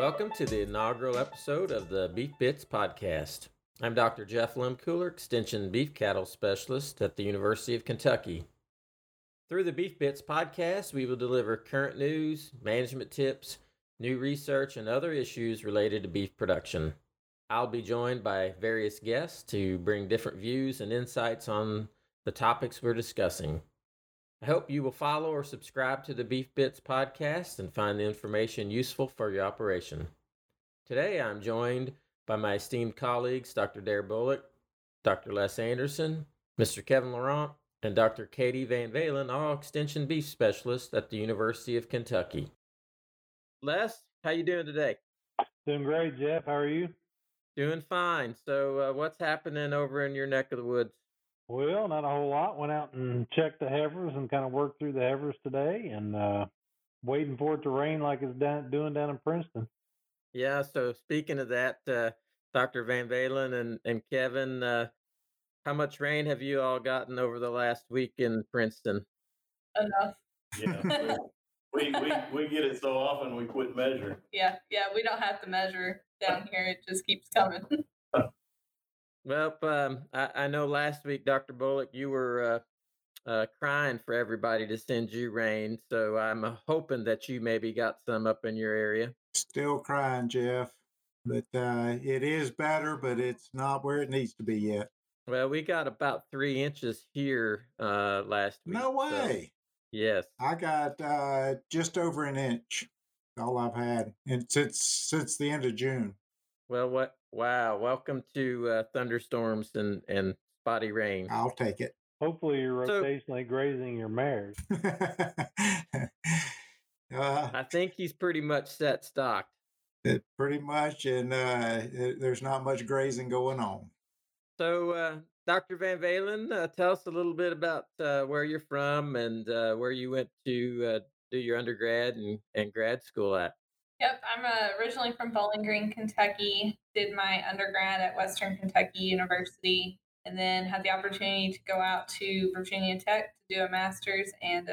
Welcome to the inaugural episode of the Beef Bits podcast. I'm Dr. Jeff Lehmkuhler, Extension Beef Cattle Specialist at the University of Kentucky. Through the Beef Bits podcast, we will deliver current news, management tips, new research, and other issues related to beef production. I'll be joined by various guests to bring different views and insights on the topics we're discussing. I hope you will follow or subscribe to the Beef Bits podcast and find the information useful for your operation. Today, I'm joined by my esteemed colleagues, Dr. Darrh Bullock, Dr. Les Anderson, Mr. Kevin Laurent, and Dr. Katie VanValin, all extension beef specialists at the University of Kentucky. Les, how you doing today? Doing great, Jeff. How are you? Doing fine. So, uh, what's happening over in your neck of the woods? Well, not a whole lot. Went out and checked the heifers and kind of worked through the heifers today, and uh, waiting for it to rain like it's down, doing down in Princeton. Yeah. So, speaking of that, uh, Dr. VanValin and and Kevin, uh, how much rain have you all gotten over the last week in Princeton? enough. Yeah, we, we, we get it so often we quit measuring. Yeah, yeah, we don't have to measure down here. It just keeps coming. Well, um, I, I know last week, Dr. Bullock, you were uh, uh, crying for everybody to send you rain. So I'm uh, hoping that you maybe got some up in your area. Still crying, Jeff. But uh, it is better, but it's not where it needs to be yet. Well, we got about three inches here uh, last week. No so- way. yes. I got uh, just over an inch. All I've had, and since since the end of June. Well, what? Wow. Welcome to uh, thunderstorms and, and spotty rain. I'll take it. Hopefully, you're So- rotationally grazing your mares. uh, I think he's pretty much set stocked. it pretty much, and uh, it- there's not much grazing going on. So, uh, Dr. VanValin, uh, tell us a little bit about uh, where you're from and uh, where you went to uh, do your undergrad and, and grad school at. Yep, I'm uh, originally from Bowling Green, Kentucky. Did my undergrad at Western Kentucky University, and then had the opportunity to go out to Virginia Tech to do a master's and uh,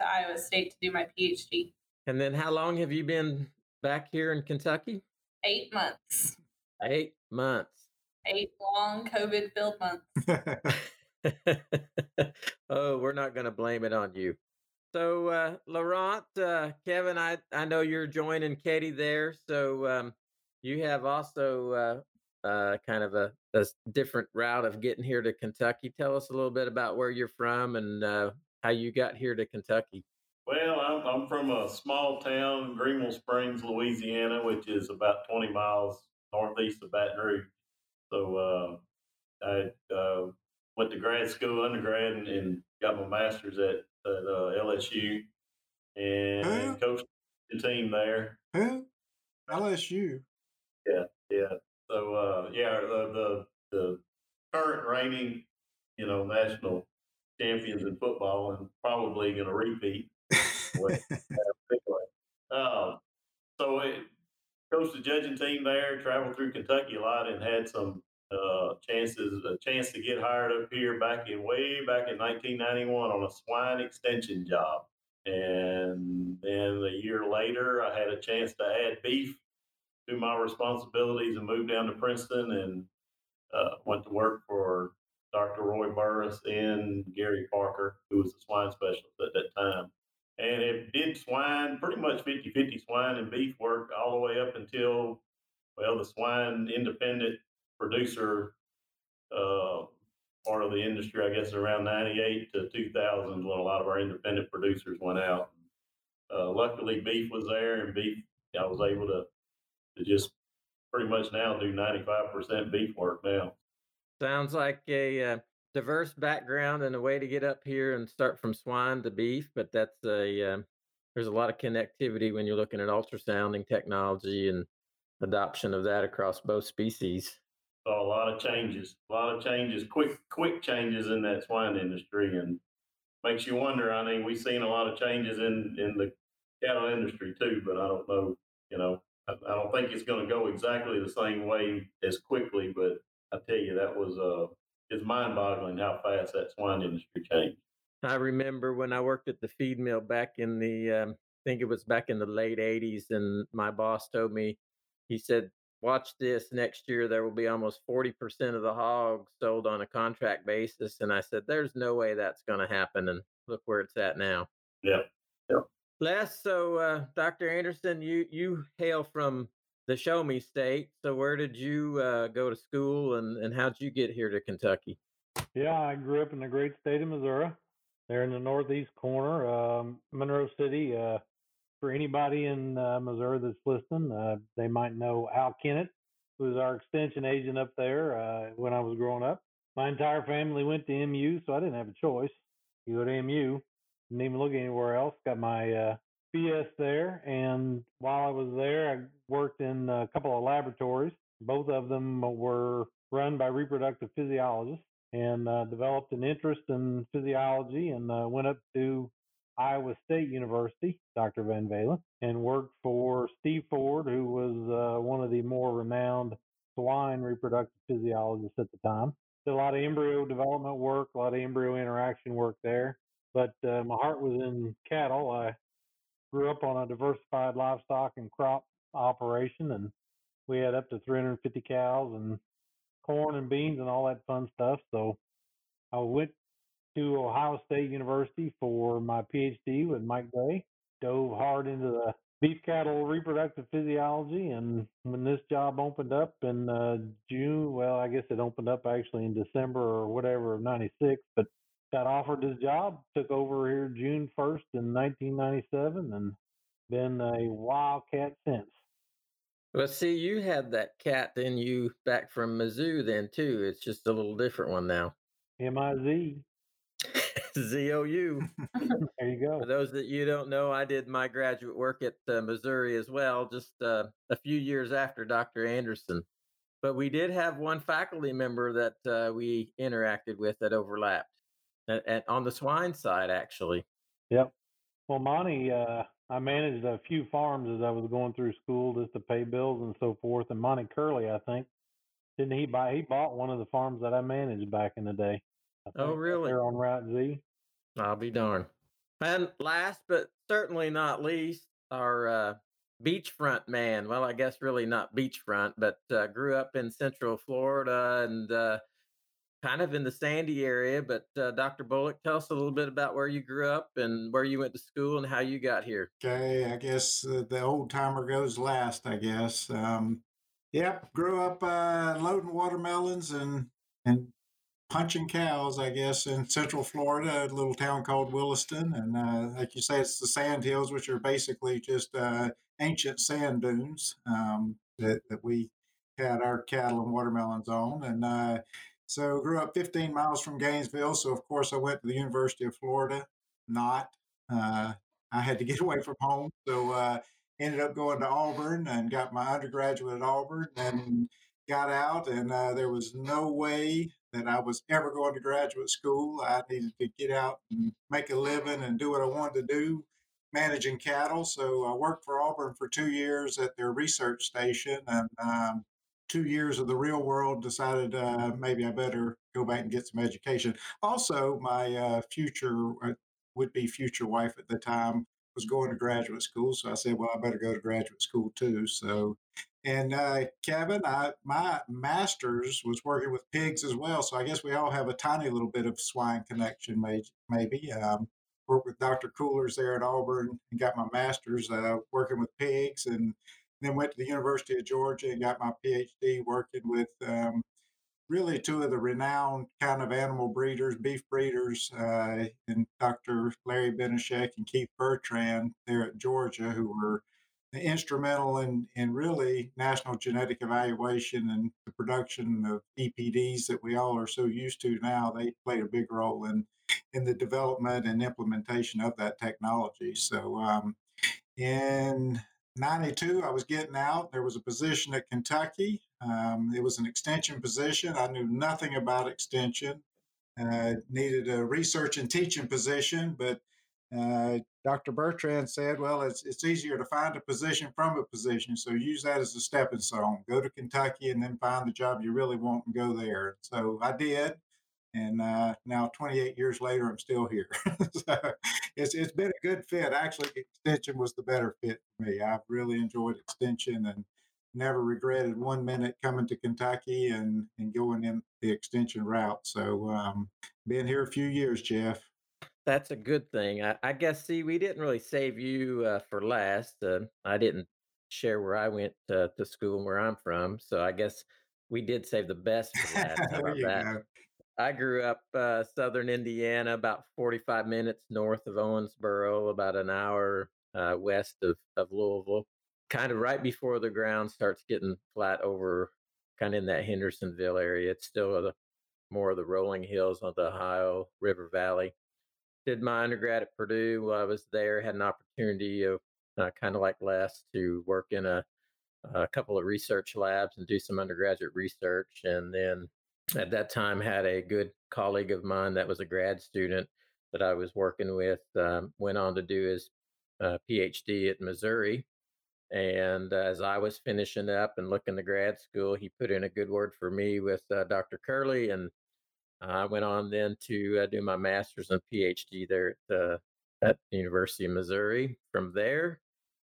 to Iowa State to do my PhD. And then, how long have you been back here in Kentucky? Eight months, Eight months. eight long COVID-filled months. oh, we're not going to blame it on you. So, uh, Laurent, uh, Kevin, I, I know you're joining Katie there. So, um, you have also uh, uh, kind of a different route of getting here to Kentucky. Tell us a little bit about where you're from and uh, how you got here to Kentucky. Well, I'm, I'm from a small town, Greenwell Springs, Louisiana, which is about 20 miles northeast of Baton Rouge. So uh, I uh, went to grad school, undergrad, and, and got my master's at, at uh, LSU and Huh? coached the team there. Who? LSU. Yeah. Yeah. So uh, yeah, the, the the current reigning, you know, national champions in football, and probably going to repeat. Uh, so it coached the judging team there, traveled through Kentucky a lot, and had some chances, a chance to get hired up here back in way back in 1991 on a swine extension job. And then a year later, I had a chance to add beef to my responsibilities and moved down to Princeton and uh, went to work for Dr. Roy Burris and Gary Parker, who was the swine specialist at that time. And it did swine, pretty much 50 50 swine and beef work all the way up until, well, the swine independent producer uh, part of the industry, I guess around 98 to 2000 when a lot of our independent producers went out. Uh, luckily, beef was there and beef, I was able to, to just pretty much now do 95% beef work now. Sounds like a uh, diverse background and a way to get up here and start from swine to beef, but that's a um, there's a lot of connectivity when you're looking at ultrasounding technology and adoption of that across both species. A lot of changes, a lot of changes, quick, quick changes in that swine industry, and makes you wonder. I mean, we've seen a lot of changes in in the cattle industry too, but I don't know. You know, I, I don't think it's going to go exactly the same way as quickly. But I tell you, that was uh, it's mind-boggling how fast that swine industry changed. I remember when I worked at the feed mill back in the um, think it was back in the late 80s. And my boss told me, he said, watch this next year, there will be almost 40% of the hogs sold on a contract basis. And I said, there's no way that's going to happen. And look where it's at now. Yeah. Yeah. Les, so uh, Dr. Anderson, you, you hail from the show me state. So where did you uh, go to school and, and how'd you get here to Kentucky? Yeah, I grew up in the great state of Missouri. There in the northeast corner, um, Monroe City. Uh, for anybody in uh, Missouri that's listening, uh, they might know Al Kennett, who was our extension agent up there uh, when I was growing up. My entire family went to MU, so I didn't have a choice. You go to MU, didn't even look anywhere else. Got my uh, BS there, and while I was there, I worked in a couple of laboratories. Both of them were run by reproductive physiologists, and uh, developed an interest in physiology, and uh, went up to Iowa State University, Dr. VanValin, and worked for Steve Ford, who was uh, one of the more renowned swine reproductive physiologists at the time. Did a lot of embryo development work, a lot of embryo interaction work there. But uh, my heart was in cattle. I grew up on a diversified livestock and crop operation, and we had up to 350 cows and corn and beans and all that fun stuff. So I went to Ohio State University for my PhD with Mike Day. Dove hard into the beef cattle reproductive physiology, and when this job opened up in uh, June, well, I guess it opened up actually in December or whatever of '96, but got offered this job, took over here June 1st in 1997, and been a wildcat since. Well, see, you had that cat in you back from Mizzou then too. It's just a little different one now. M I Z. Z O U. There you go. For those that you don't know, I did my graduate work at uh, Missouri as well, just uh, a few years after Dr. Anderson. But we did have one faculty member that uh, we interacted with that overlapped, and, and on the swine side, actually. Yep. Well, Monty, uh, I managed a few farms as I was going through school just to pay bills and so forth. And Monty Kerley, I think, didn't he buy? He bought one of the farms that I managed back in the day. I Oh, think, really? There on Route Z. I'll be darned. And last but certainly not least, our uh, beachfront man. Well, I guess really not beachfront, but uh, grew up in Central Florida and uh, kind of in the Sandy area. But uh, Dr. Bullock, tell us a little bit about where you grew up and where you went to school and how you got here. Okay, I guess uh, the old timer goes last. I guess. Um, yep, grew up uh, loading watermelons and and punching cows. I guess in Central Florida, a little town called Williston, and uh, like you say, it's the sand hills, which are basically just uh, ancient sand dunes um, that that we had our cattle and watermelons on, and. Uh, so grew up 15 miles from Gainesville. So of course I went to the University of Florida. Not. Uh, I had to get away from home. So uh, ended up going to Auburn and got my undergraduate at Auburn and got out. And uh, there was no way that I was ever going to graduate school. I needed to get out and make a living and do what I wanted to do, managing cattle. So I worked for Auburn for two years at their research station and um, two years of the real world decided uh, maybe I better go back and get some education. Also, my uh, future uh, would be future wife at the time was going to graduate school, so I said, well, I better go to graduate school too. So, and uh, Kevin, I my master's was working with pigs as well, so I guess we all have a tiny little bit of swine connection, may- maybe. Um, worked with Dr. Kuhlers there at Auburn and got my master's uh, working with pigs and then went to the University of Georgia and got my PhD working with um, really two of the renowned kind of animal breeders, beef breeders, uh, and Dr. Larry Benyshek and Keith Bertrand there at Georgia, who were instrumental in, in really national genetic evaluation and the production of EPDs that we all are so used to now. They played a big role in in the development and implementation of that technology. So um, in 92, I was getting out. There was a position at Kentucky. Um, it was an extension position. I knew nothing about extension. Uh, needed a research and teaching position, but uh, Dr. Bertrand said, well, it's, it's easier to find a position from a position. So use that as a stepping stone. Go to Kentucky and then find the job you really want and go there. So I did. and uh, now 28 years later, I'm still here. so it's it's been a good fit. Actually, extension was the better fit for me. I've really enjoyed extension and never regretted one minute coming to Kentucky and and going in the extension route. So um, been here a few years, Jeff. That's a good thing. I, I guess. See, we didn't really save you uh, for last. Uh, I didn't share where I went to, to school and where I'm from, so I guess we did save the best for last. That? I grew up uh, southern Indiana, about 45 minutes north of Owensboro, about an hour uh, west of, of Louisville. Kind of right before the ground starts getting flat over, kind of in that Hendersonville area. It's still the, more of the rolling hills of the Ohio River Valley. Did my undergrad at Purdue while I was there. Had an opportunity of uh, kind of like Les to work in a, a couple of research labs and do some undergraduate research, and then at that time had a good colleague of mine that was a grad student that I was working with. Um, went on to do his uh, PhD at Missouri. And uh, as I was finishing up and looking to grad school, he put in a good word for me with uh, Dr. Kerley. And I went on then to uh, do my master's and PhD there at, uh, at the University of Missouri. From there,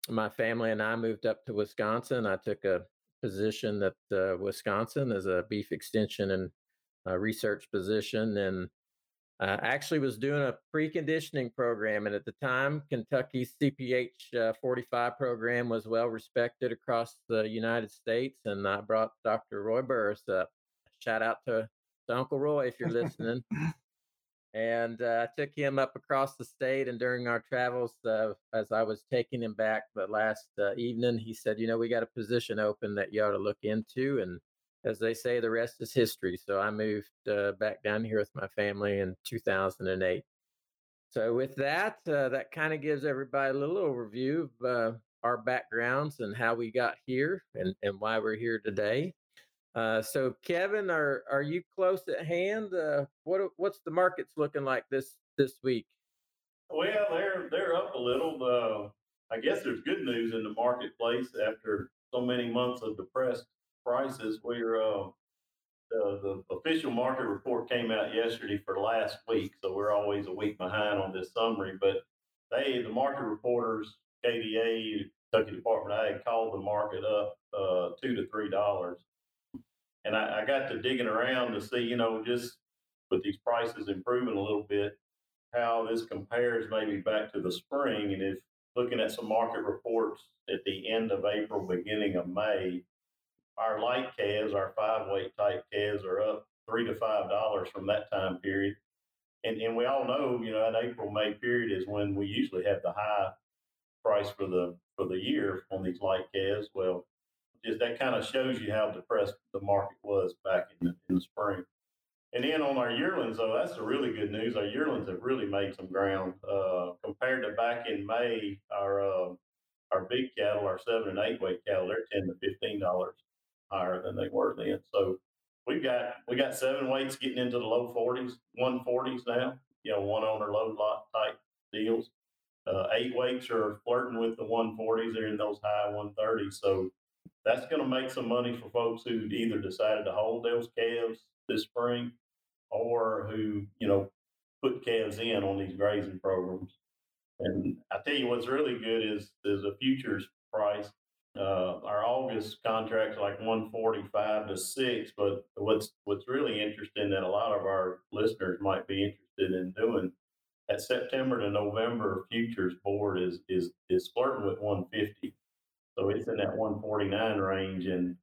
my family and I moved up to Wisconsin. I took a position at uh, Wisconsin as a beef extension and uh, research position, and uh, actually was doing a preconditioning program. And at the time, Kentucky's CPH uh, 45 program was well respected across the United States, and I brought Dr. Roy Burris up. Shout out to, to Uncle Roy if you're listening and uh, I took him up across the state. And during our travels, uh, as I was taking him back the last uh, evening, he said, "You know, we got a position open that you ought to look into." And as they say, the rest is history. So I moved uh, back down here with my family in 2008. So with that, uh, that kind of gives everybody a little overview of uh, our backgrounds and how we got here and, and why we're here today. Uh, so, Kevin, are are you close at hand? Uh, what what's the markets looking like this this week? Well, they're they're up a little. Uh, I guess there's good news in the marketplace after so many months of depressed prices. We're uh, the, the official market report came out yesterday for last week, so we're always a week behind on this summary. But they, the market reporters, KDA, Kentucky Department of Ag, called the market up uh, two to three dollars and I, I got to digging around to see, you know, just with these prices improving a little bit, how this compares maybe back to the spring. And if looking at some market reports at the end of April, beginning of May, our light calves, our five weight type calves, are up three to five dollars from that time period. And and we all know, you know, that April May period is when we usually have the high price for the for the year on these light calves. Well, just that kind of shows you how depressed the market was back in the, in the spring. And then on our yearlings, though, that's the really good news. Our yearlings have really made some ground uh, compared to back in May. Our uh, our big cattle, our seven and eight weight cattle, they're ten to fifteen dollars higher than they were then. So we've got we got seven weights getting into the low forties, one forties now. You know, one owner load lot type deals. Uh, eight weights are flirting with the one forties. They're in those high one thirties. So that's going to make some money for folks who either decided to hold those calves this spring or who, you know, put calves in on these grazing programs. And I tell you what's really good is is a futures price. Uh, our August contracts like 145 to 6, but what's what's really interesting that a lot of our listeners might be interested in doing that September to November futures board is is is flirting with 150. So it's in that 149 range. And,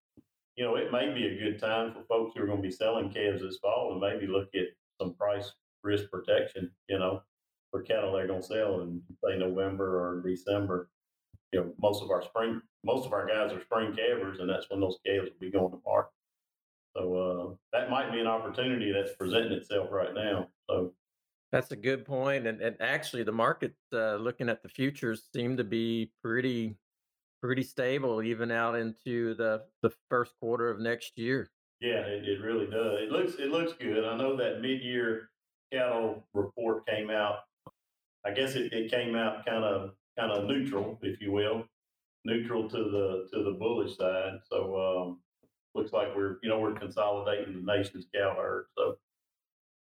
you know, it may be a good time for folks who are going to be selling calves this fall and maybe look at some price risk protection, you know, for cattle they're going to sell in, say, November or December. You know, most of our spring, most of our guys are spring calvers, and that's when those calves will be going to market. So uh, that might be an opportunity that's presenting itself right now. So that's a good point. And, and actually, the market, uh, looking at the futures, seem to be pretty pretty stable even out into the the first quarter of next year. Yeah, it, it really does. It looks it looks good. I know that mid year cattle report came out. I guess it, it came out kind of kind of neutral, if you will, neutral to the to the bullish side. So um, looks like we're you know we're consolidating the nation's cow herd. So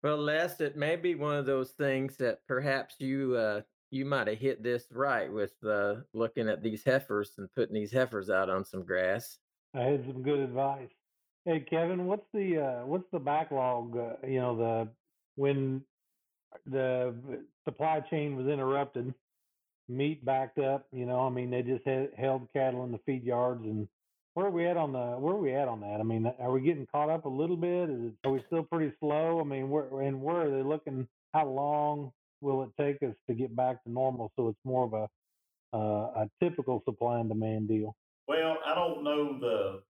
Well, Les, it may be one of those things that perhaps you uh, you might have hit this right with uh, looking at these heifers and putting these heifers out on some grass. I had some good advice. Hey, Kevin, what's the uh, what's the backlog? Uh, you know, the when the supply chain was interrupted, meat backed up. You know, I mean, they just had, held cattle in the feed yards, and where are we at on the where are we at on that? I mean, are we getting caught up a little bit? Is it, are we still pretty slow? I mean, where and where are they looking? How long will it take us to get back to normal? So it's more of a uh, a typical supply and demand deal. Well, I don't know the,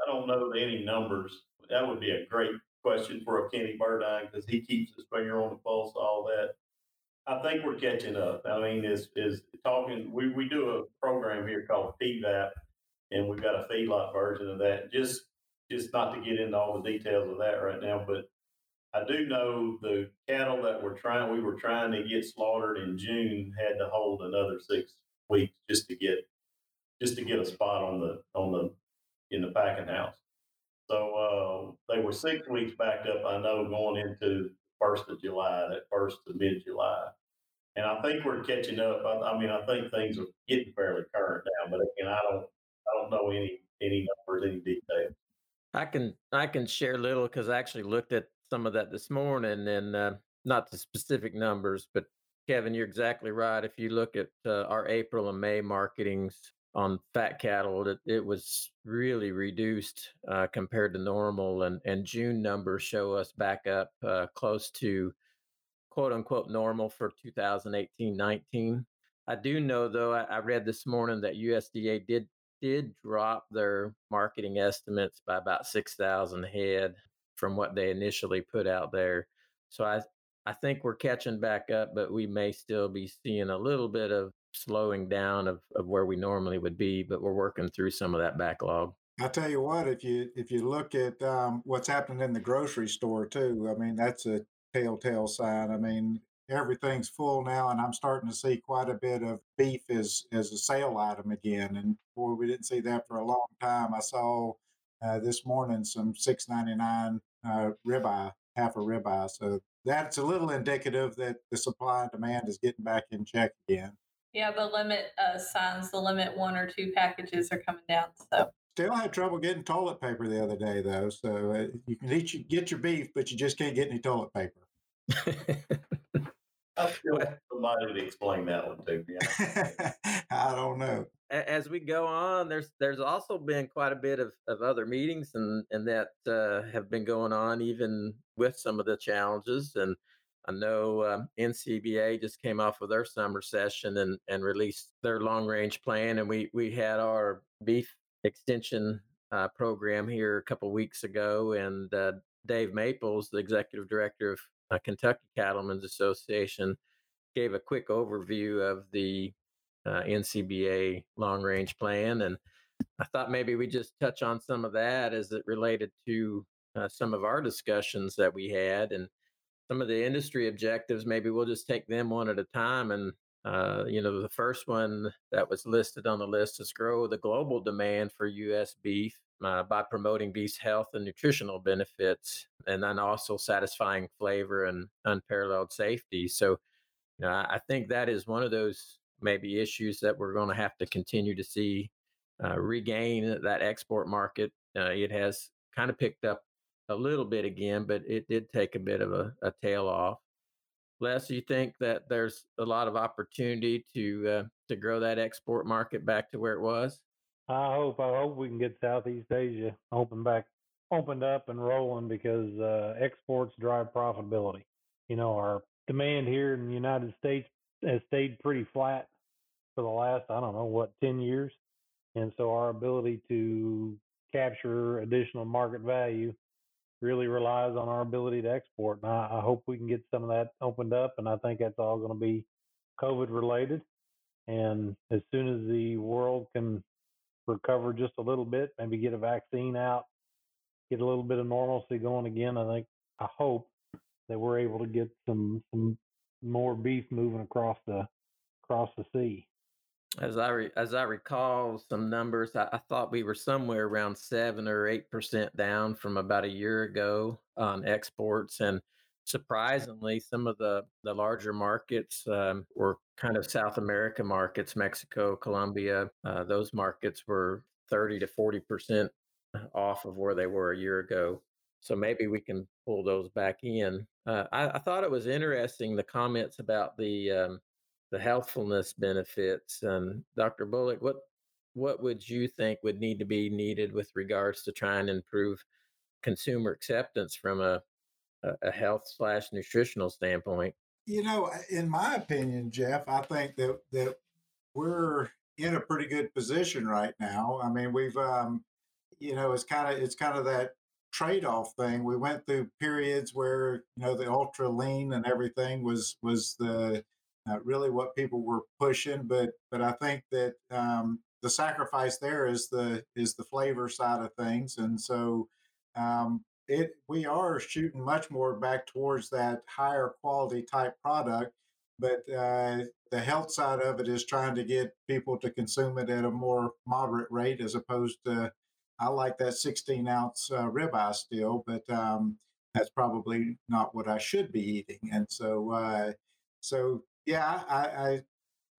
I don't know any numbers. That would be a great question for a Kenny Burdine because he keeps his finger on the pulse, all that. I think we're catching up. I mean, is is talking. We we do a program here called PVAP, and we've got a feedlot version of that. Just just not to get into all the details of that right now, but I do know the cattle that were trying we were trying to get slaughtered in June had to hold another six weeks just to get just to get a spot on the on the in the packing house. So uh, they were six weeks backed up. I know going into first of July, that first to mid July, and I think we're catching up. I, I, mean, I think things are getting fairly current now, but again, I don't I don't know any any numbers, any details. I can I can share little because I actually looked at some of that this morning, and uh, not the specific numbers, but Kevin, you're exactly right. If you look at uh, our April and May marketings on fat cattle, it, it was really reduced uh, compared to normal, and and June numbers show us back up uh, close to quote unquote normal for 2018-19. I do know though, I, I read this morning that USDA did did drop their marketing estimates by about 6,000 head from what they initially put out there. So I I think we're catching back up, but we may still be seeing a little bit of slowing down of, of where we normally would be, but we're working through some of that backlog. I tell you what, if you if you look at um, what's happening in the grocery store too, I mean that's a telltale sign. I mean everything's full now, and I'm starting to see quite a bit of beef as as a sale item again. And boy, we didn't see that for a long time. I saw uh, this morning some six ninety nine uh, ribeye, half a ribeye. So that's a little indicative that the supply and demand is getting back in check again. Yeah, the limit uh, signs, the limit one or two packages are coming down. So still had trouble getting toilet paper the other day though. So uh, you can eat, get your beef, but you just can't get any toilet paper. I feel somebody to explain that one to me. I don't know. As we go on, there's there's also been quite a bit of, of other meetings and and that uh, have been going on even with some of the challenges. And I know um, NCBA just came off of their summer session and and released their long range plan, and we we had our beef extension uh, program here a couple weeks ago, and uh, Dave Maples, the executive director of uh, Kentucky Cattlemen's Association, gave a quick overview of the uh, NCBA long range plan. And I thought maybe we just touch on some of that as it related to uh, some of our discussions that we had and some of the industry objectives. Maybe we'll just take them one at a time. And, uh, you know, the first one that was listed on the list is grow the global demand for U.S. beef uh, by promoting beef's health and nutritional benefits, and then also satisfying flavor and unparalleled safety. So, you know, I, I think that is one of those maybe issues that we're going to have to continue to see uh, regain that export market. Uh, it has kind of picked up a little bit again, but it did take a bit of a, a tail off. Les, you think that there's a lot of opportunity to uh, to grow that export market back to where it was? I hope I hope we can get Southeast Asia open back opened up and rolling because uh, exports drive profitability. You know, our demand here in the United States has stayed pretty flat for the last I don't know what ten years, and so our ability to capture additional market value really relies on our ability to export. And I, I hope we can get some of that opened up, and I think that's all going to be COVID related. And as soon as the world can recover just a little bit, maybe get a vaccine out, get a little bit of normalcy going again. I think I hope that we're able to get some some more beef moving across the across the sea. As I re, as I recall some numbers, I, I, thought we were somewhere around seven or eight percent down from about a year ago on exports, and surprisingly, some of the, the larger markets um, were kind of South America markets, Mexico, Colombia. Uh, those markets were 30 to 40% off of where they were a year ago. So maybe we can pull those back in. Uh, I, I, thought it was interesting the comments about the um, the healthfulness benefits. And Dr. Bullock, what what would you think would need to be needed with regards to trying to improve consumer acceptance from a a health slash nutritional standpoint? You know, in my opinion, Jeff, I think that that we're in a pretty good position right now. I mean, we've um, you know, it's kind of it's kind of that trade-off thing. We went through periods where you know the ultra lean and everything was was the uh, really what people were pushing, but but I think that um, the sacrifice there is the is the flavor side of things, and so um, it we are shooting much more back towards that higher quality type product. But uh, the health side of it is trying to get people to consume it at a more moderate rate, as opposed to I like that 16 ounce uh, ribeye still, but um, that's probably not what I should be eating. And so, uh, so yeah, I,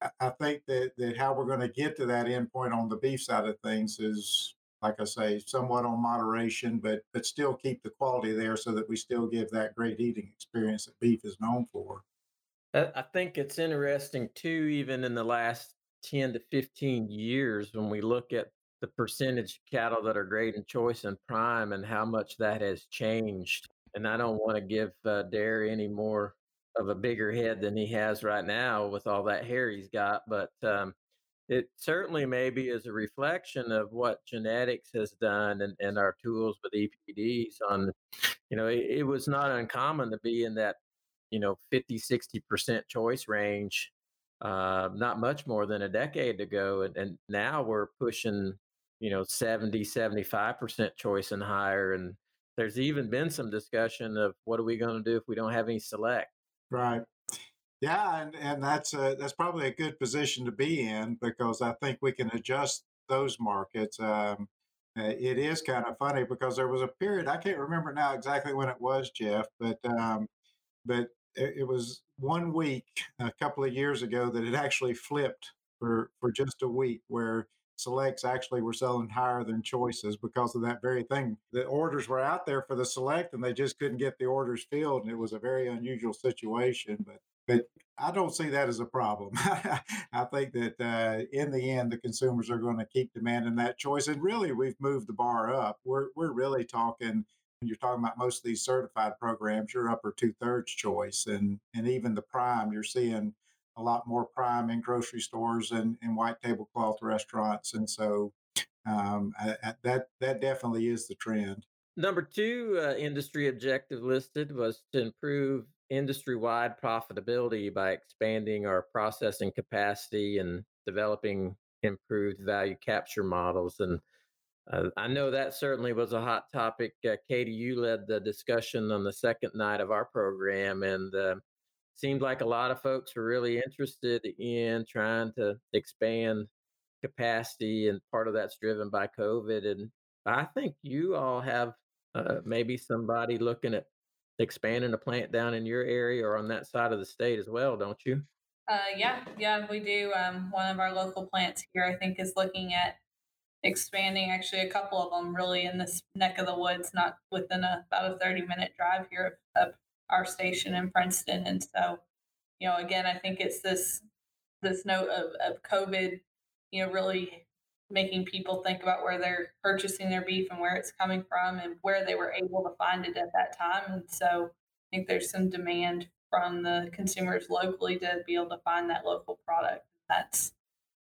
I, I think that, that how we're going to get to that endpoint on the beef side of things is, like I say, somewhat on moderation, but but still keep the quality there so that we still give that great eating experience that beef is known for. I think it's interesting too, even in the last 10 to 15 years, when we look at the percentage of cattle that are great and choice and prime and how much that has changed. And I don't want to give uh, Darrh any more of a bigger head than he has right now with all that hair he's got, but um, it certainly maybe is a reflection of what genetics has done and, and our tools with EPDs on, you know, it, it was not uncommon to be in that, you know, 50, 60% choice range uh, not much more than a decade ago. And, and now we're pushing you know 70 75% choice and higher and there's even been some discussion of what are we going to do if we don't have any select right yeah and, and that's a, that's probably a good position to be in because i think we can adjust those markets um, uh, it is kind of funny because there was a period i can't remember now exactly when it was jeff but um, but it, it was one week a couple of years ago that it actually flipped for for just a week where selects actually were selling higher than choices because of that very thing. The orders were out there for the select and they just couldn't get the orders filled. And it was a very unusual situation. But but I don't see that as a problem. I think that uh, in the end, the consumers are going to keep demanding that choice. And really, we've moved the bar up. We're, we're really talking, when you're talking about most of these certified programs, you're upper two thirds choice. And, and even the prime, you're seeing a lot more prime in grocery stores and, and white tablecloth restaurants. And so um, I, I, that that definitely is the trend. Number two uh, industry objective listed was to improve industry wide profitability by expanding our processing capacity and developing improved value capture models. And uh, I know that certainly was a hot topic. Uh, Katie, you led the discussion on the second night of our program, and uh, seemed like a lot of folks were really interested in trying to expand capacity, and part of that's driven by COVID. And I think you all have uh, maybe somebody looking at expanding a plant down in your area or on that side of the state as well, don't you? Uh, yeah, yeah, we do. Um, one of our local plants here, I think, is looking at expanding. Actually, a couple of them really in this neck of the woods, not within a, about a thirty minute drive here of, of our station in Princeton. And so, you know, again, I think it's this this note of, of COVID, you know, really making people think about where they're purchasing their beef and where it's coming from and where they were able to find it at that time. And so I think there's some demand from the consumers locally to be able to find that local product. That's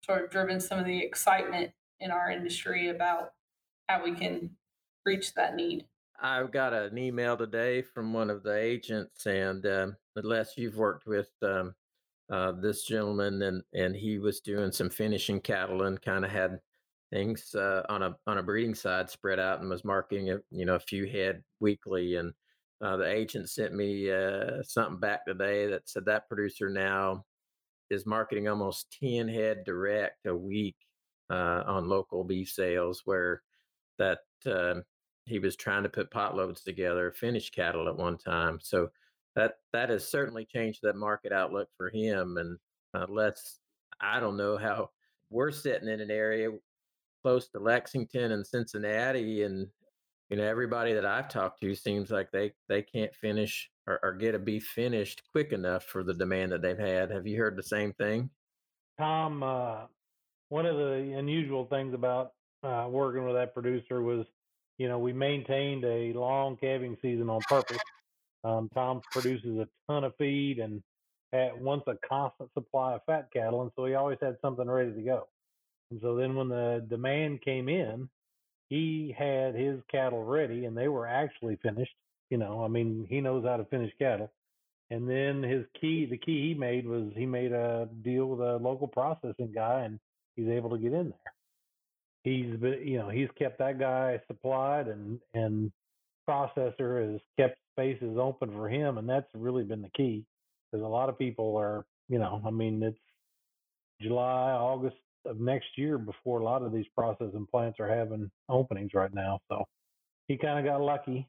sort of driven some of the excitement in our industry about how we can reach that need. I've got an email today from one of the agents, and um, unless you've worked with um, uh, this gentleman, and and he was doing some finishing cattle and kind of had things uh, on a on a breeding side spread out and was marking a you know a few head weekly, and uh, the agent sent me uh, something back today that said that producer now is marketing almost ten head direct a week uh, on local beef sales, where that um, he was trying to put pot loads together, finished cattle at one time. So that that has certainly changed that market outlook for him. And unless I don't know how we're sitting in an area close to Lexington and Cincinnati, and you know everybody that I've talked to seems like they they can't finish or, or get a beef finished quick enough for the demand that they've had. Have you heard the same thing? Tom, uh, one of the unusual things about uh, working with that producer was, you know, we maintained a long calving season on purpose. Um, Tom produces a ton of feed and had, wants a constant supply of fat cattle, and so he always had something ready to go. And so then when the demand came in, he had his cattle ready, and they were actually finished. You know, I mean, he knows how to finish cattle. And then his key, the key he made was he made a deal with a local processing guy, and he's able to get in there. He's been, you know, he's kept that guy supplied, and and processor has kept spaces open for him, and that's really been the key. Because a lot of people are, you know, I mean, it's July, August of next year before a lot of these processing plants are having openings right now. So he kind of got lucky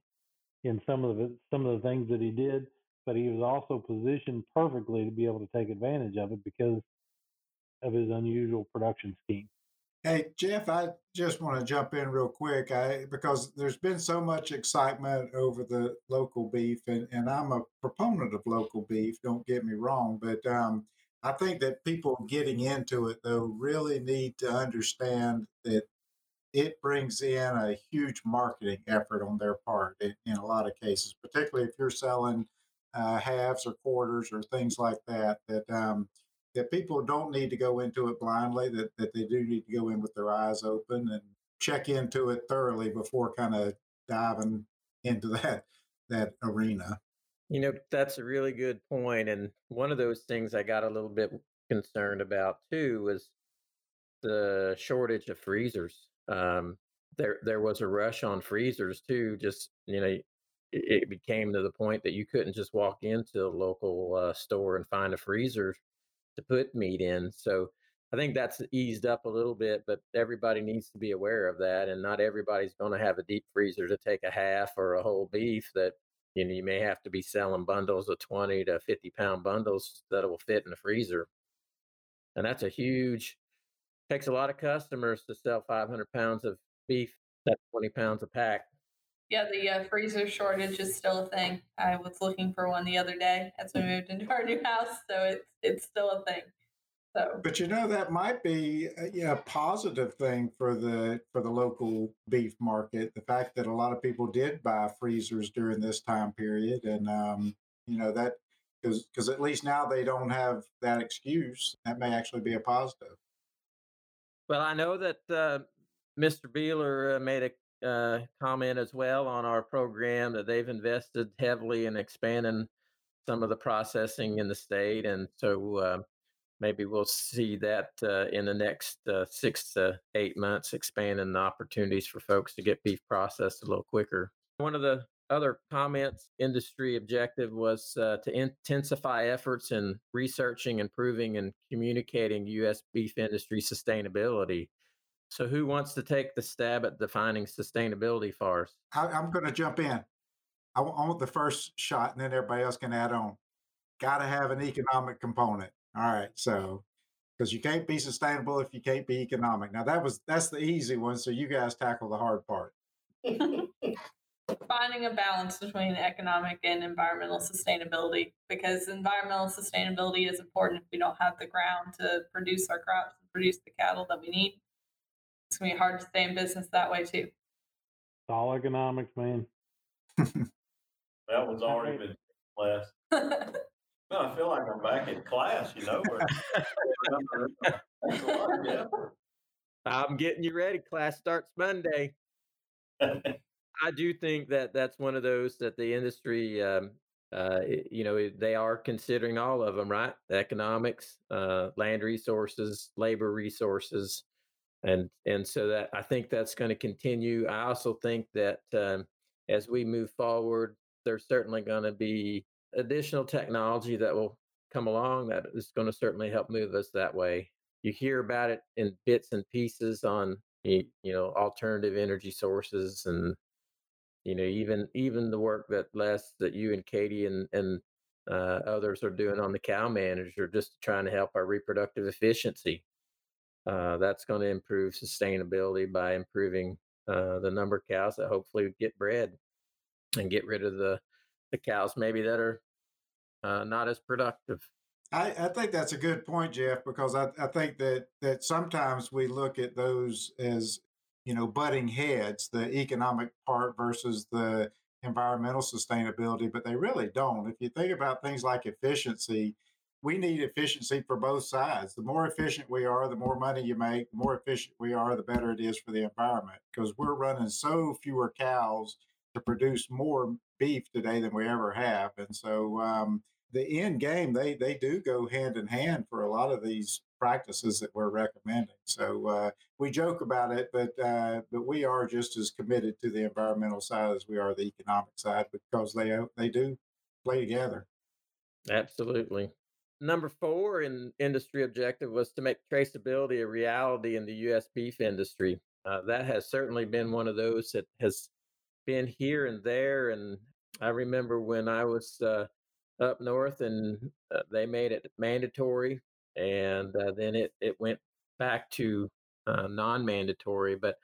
in some of the some of the things that he did, but he was also positioned perfectly to be able to take advantage of it because of his unusual production scheme. Hey Jeff, I just want to jump in real quick, I because there's been so much excitement over the local beef, and, and I'm a proponent of local beef. Don't get me wrong, but um, I think that people getting into it though really need to understand that it brings in a huge marketing effort on their part in, in a lot of cases, particularly if you're selling uh, halves or quarters or things like that. That um, that people don't need to go into it blindly. That that they do need to go in with their eyes open and check into it thoroughly before kind of diving into that that arena. You know, that's a really good point. And one of those things I got a little bit concerned about too was the shortage of freezers. Um, there, there was a rush on freezers too. Just you know, it, it became to the point that you couldn't just walk into a local uh, store and find a freezer to put meat in. So I think that's eased up a little bit, but everybody needs to be aware of that. And not everybody's going to have a deep freezer to take a half or a whole beef that you know you may have to be selling bundles of 20 to 50 pound bundles that will fit in the freezer. And that's a huge takes a lot of customers to sell 500 pounds of beef that's 20 pounds a pack. Yeah the uh, freezer shortage is still a thing. I was looking for one the other day as we moved into our new house so it's it's still a thing so, but you know that might be a, you know, positive thing for the for the local beef market. The fact that a lot of people did buy freezers during this time period, and um, you know that because because at least now they don't have that excuse. That may actually be a positive. Well, I know that uh, Mr. Beeler uh, made a uh, comment as well on our program that they've invested heavily in expanding some of the processing in the state, and so uh, maybe we'll see that uh, in the next uh, six to eight months, expanding the opportunities for folks to get beef processed a little quicker. One of the other comments industry objective was uh, to intensify efforts in researching, improving, and communicating U.S. beef industry sustainability. So, who wants to take the stab at defining sustainability for us? I, am going to jump in. I want the first shot, and then everybody else can add on. Got to have an economic component. All right. So, because you can't be sustainable if you can't be economic. Now that was that's the easy one. So you guys tackle the hard part. Finding a balance between economic and environmental sustainability, because environmental sustainability is important if we don't have the ground to produce our crops and produce the cattle that we need. It's gonna be hard to stay in business that way too. It's all economics, man. that was already been class. No, I feel like I'm back in class, you know. I'm getting you ready. Class starts Monday. I do think that that's one of those that the industry, um, uh, you know, they are considering all of them, right? Economics, uh, land resources, labor resources, and and so that I think that's going to continue. I also think that um, as we move forward, there's certainly going to be additional technology that will come along that is going to certainly help move us that way. You hear about it in bits and pieces on you know alternative energy sources and you know even even the work that Les that you and Katie and and uh, others are doing on the cow manager, just trying to help our reproductive efficiency. Uh, that's going to improve sustainability by improving uh, the number of cows that hopefully get bred and get rid of the the cows maybe that are uh, not as productive. I, I, think that's a good point, Jeff, because I, I think that that sometimes we look at those as you know butting heads, the economic part versus the environmental sustainability, but they really don't. If you think about things like efficiency, we need efficiency for both sides. The more efficient we are, the more money you make, the more efficient we are, the better it is for the environment because we're running so fewer cows to produce more beef today than we ever have. And so um, the end game, they, they do go hand in hand for a lot of these practices that we're recommending. So uh, we joke about it, but uh, but we are just as committed to the environmental side as we are the economic side because they they do play together. Absolutely. Number four in industry objective was to make traceability a reality in the U.S. beef industry. Uh, that has certainly been one of those that has been here and there. And I remember when I was uh, up north and uh, they made it mandatory and uh, then it it went back to uh, non-mandatory. But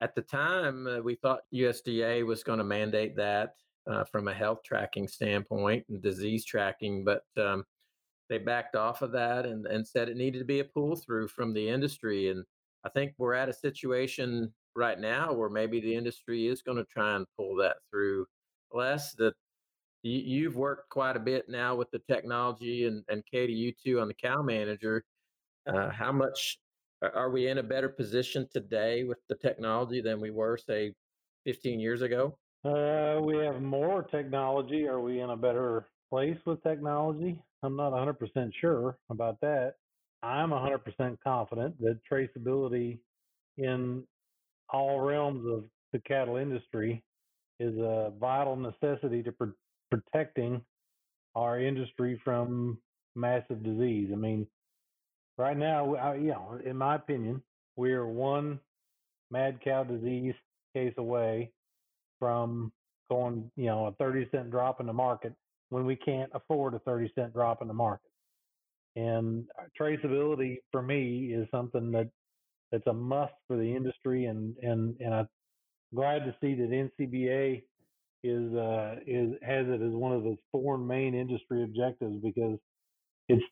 at the time, uh, we thought USDA was going to mandate that uh, from a health tracking standpoint and disease tracking, but um, they backed off of that and, and said it needed to be a pull through from the industry. And I think we're at a situation right now where maybe the industry is going to try and pull that through. Les that you, have worked quite a bit now with the technology, and, and Katie, you too on the cow manager. Uh, how much are we in a better position today with the technology than we were, say, 15 years ago? Uh, we have more technology. Are we in a better place with technology? I'm not 100% sure about that. I'm 100% confident that traceability in all realms of the cattle industry is a vital necessity to protecting our industry from massive disease. I mean, right now, I, you know, in my opinion, we are one mad cow disease case away from going, you know, a 30 cent drop in the market when we can't afford a 30 cent drop in the market. And uh, traceability for me is something that that's a must for the industry and and and I'm glad to see that NCBA is uh, is has it as one of its four main industry objectives because it's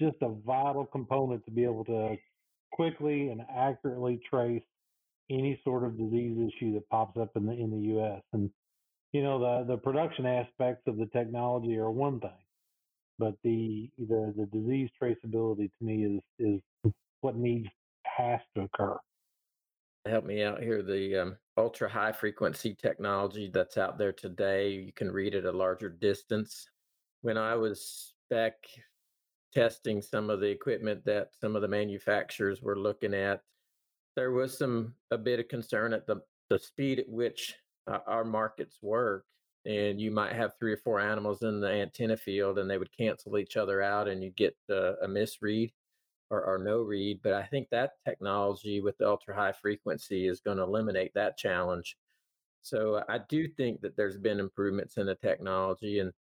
just a vital component to be able to quickly and accurately trace any sort of disease issue that pops up in the in the U.S. And you know the the production aspects of the technology are one thing, but the the the disease traceability to me is is what needs help me out here. The um, ultra high frequency technology that's out there today, you can read at a larger distance. When I was back testing some of the equipment that some of the manufacturers were looking at, there was some a bit of concern at the the speed at which uh, our markets work. And you might have three or four animals in the antenna field, and they would cancel each other out, and you get uh, a misread or, or no read. But I think that technology with the ultra high frequency is going to eliminate that challenge. So I do think that there's been improvements in the technology. And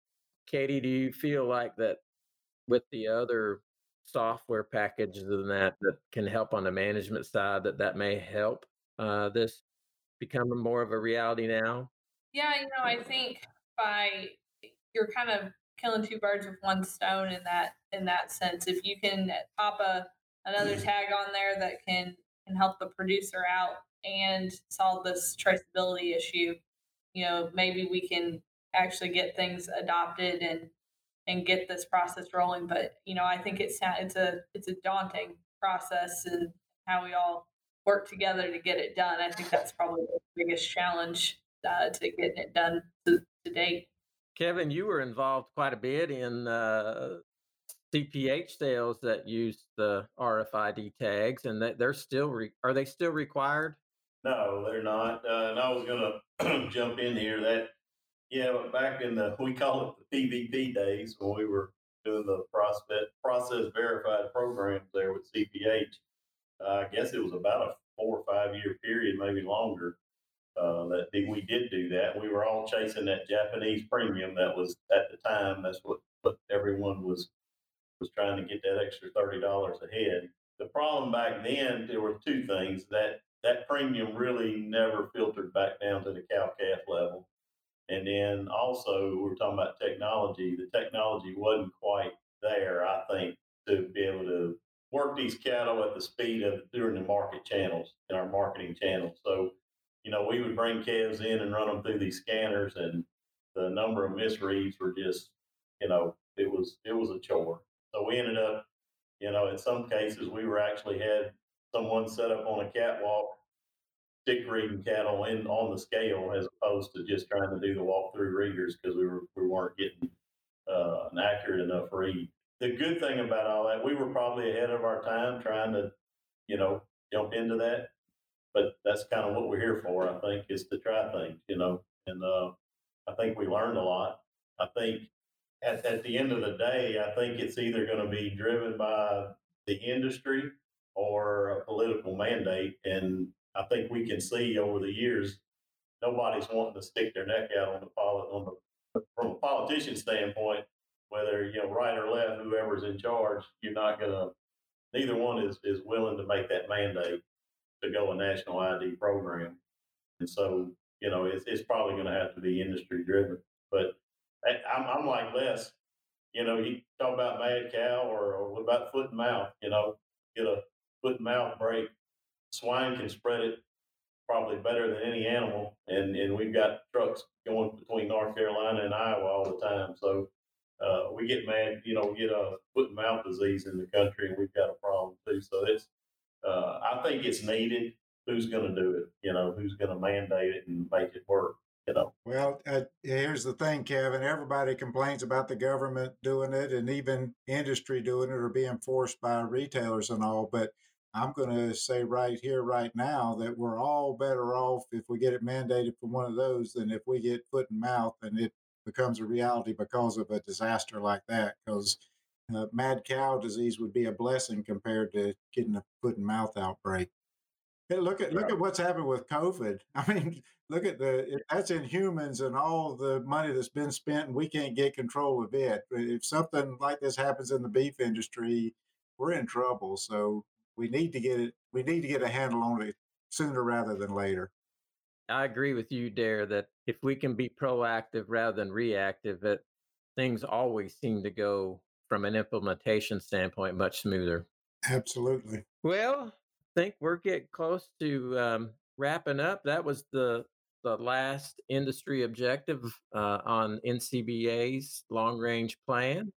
Katie, do you feel like that with the other software packages and that that can help on the management side that that may help uh, this become more of a reality now? Yeah, you know, I think by you're kind of killing two birds with one stone in that in that sense. If you can pop a another tag on there that can can help the producer out and solve this traceability issue, you know, maybe we can actually get things adopted and and get this process rolling. But you know, I think it's it's a it's a daunting process and how we all work together to get it done. I think that's probably the biggest challenge uh, to getting it done to, to date. Kevin, you were involved quite a bit in uh, CPH sales that use the RFID tags, and they're still re- are they still required? No, they're not. Uh, and I was going to jump in here that yeah, back in the we call it the PVP days when we were doing the process process verified programs there with CPH. Uh, I guess it was about a four or five year period, maybe longer. Uh, that we did do that. We were all chasing that Japanese premium that was at the time. That's what, what everyone was was trying to get that extra thirty dollars a head. The problem back then, there were two things that that premium really never filtered back down to the cow calf level. And then also, we're talking about technology. The technology wasn't quite there, I think, to be able to work these cattle at the speed of during the market channels in our marketing channels. So, you know, we would bring calves in and run them through these scanners, and the number of misreads were just, you know, it was it was a chore. So we ended up, you know, in some cases we were actually had someone set up on a catwalk stick reading cattle in on the scale as opposed to just trying to do the walk-through readers because we were we weren't getting uh, an accurate enough read. The good thing about all that, we were probably ahead of our time trying to, you know, jump into that. But that's kind of what we're here for, I think, is to try things, you know. And uh, I think we learned a lot. I think at, at the end of the day, I think it's either going to be driven by the industry or a political mandate. And I think we can see over the years, nobody's wanting to stick their neck out on the on the from a politician standpoint, whether you know right or left, whoever's in charge, you're not gonna. Neither one is is willing to make that mandate to go a national ID program, and so you know it's it's probably going to have to be industry driven. But I, I'm I'm like Les. You know, you talk about mad cow or, or what about foot and mouth? You know, get a foot and mouth break swine can spread it probably better than any animal, and and we've got trucks going between North Carolina and Iowa all the time. So uh, we get mad, you know, we get a foot and mouth disease in the country, and we've got a problem too. So it's, uh, I think it's needed. Who's going to do it? You know, who's going to mandate it and make it work? You know. Well, uh, here's the thing, Kevin. Everybody complains about the government doing it, and even industry doing it, or being forced by retailers and all. But I'm going to say right here, right now, that we're all better off if we get it mandated from one of those than if we get foot and mouth and it becomes a reality because of a disaster like that. Because uh, mad cow disease would be a blessing compared to getting a foot and mouth outbreak. Hey, look at look at what's happened with COVID. I mean, look at the that's in humans and all the money that's been spent, and we can't get control of it. If something like this happens in the beef industry, we're in trouble. So we need to get it we need to get a handle on it sooner rather than later i agree with you Darrh that if we can be proactive rather than reactive that things always seem to go from an implementation standpoint much smoother absolutely well i think we're getting close to um, wrapping up that was the the last industry objective uh, on ncba's long range plan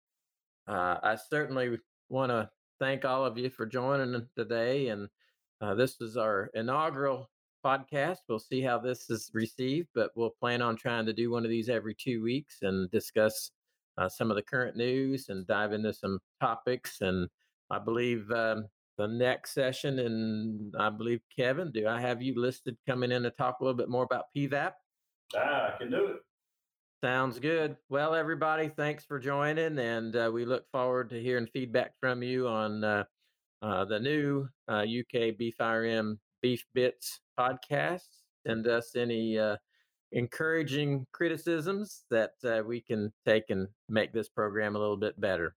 uh, i certainly want to thank all of you for joining today. And uh, this is our inaugural podcast. We'll see how this is received, but we'll plan on trying to do one of these every two weeks and discuss uh, some of the current news and dive into some topics. And I believe um, the next session, and I believe Kevin, do I have you listed coming in to talk a little bit more about PVAP? Ah, I can do it. Sounds good. Well, everybody, thanks for joining, and uh, we look forward to hearing feedback from you on uh, uh, the new UK uh, Beef IRM Beef Bits podcast. Send us any uh, encouraging criticisms that uh, we can take and make this program a little bit better.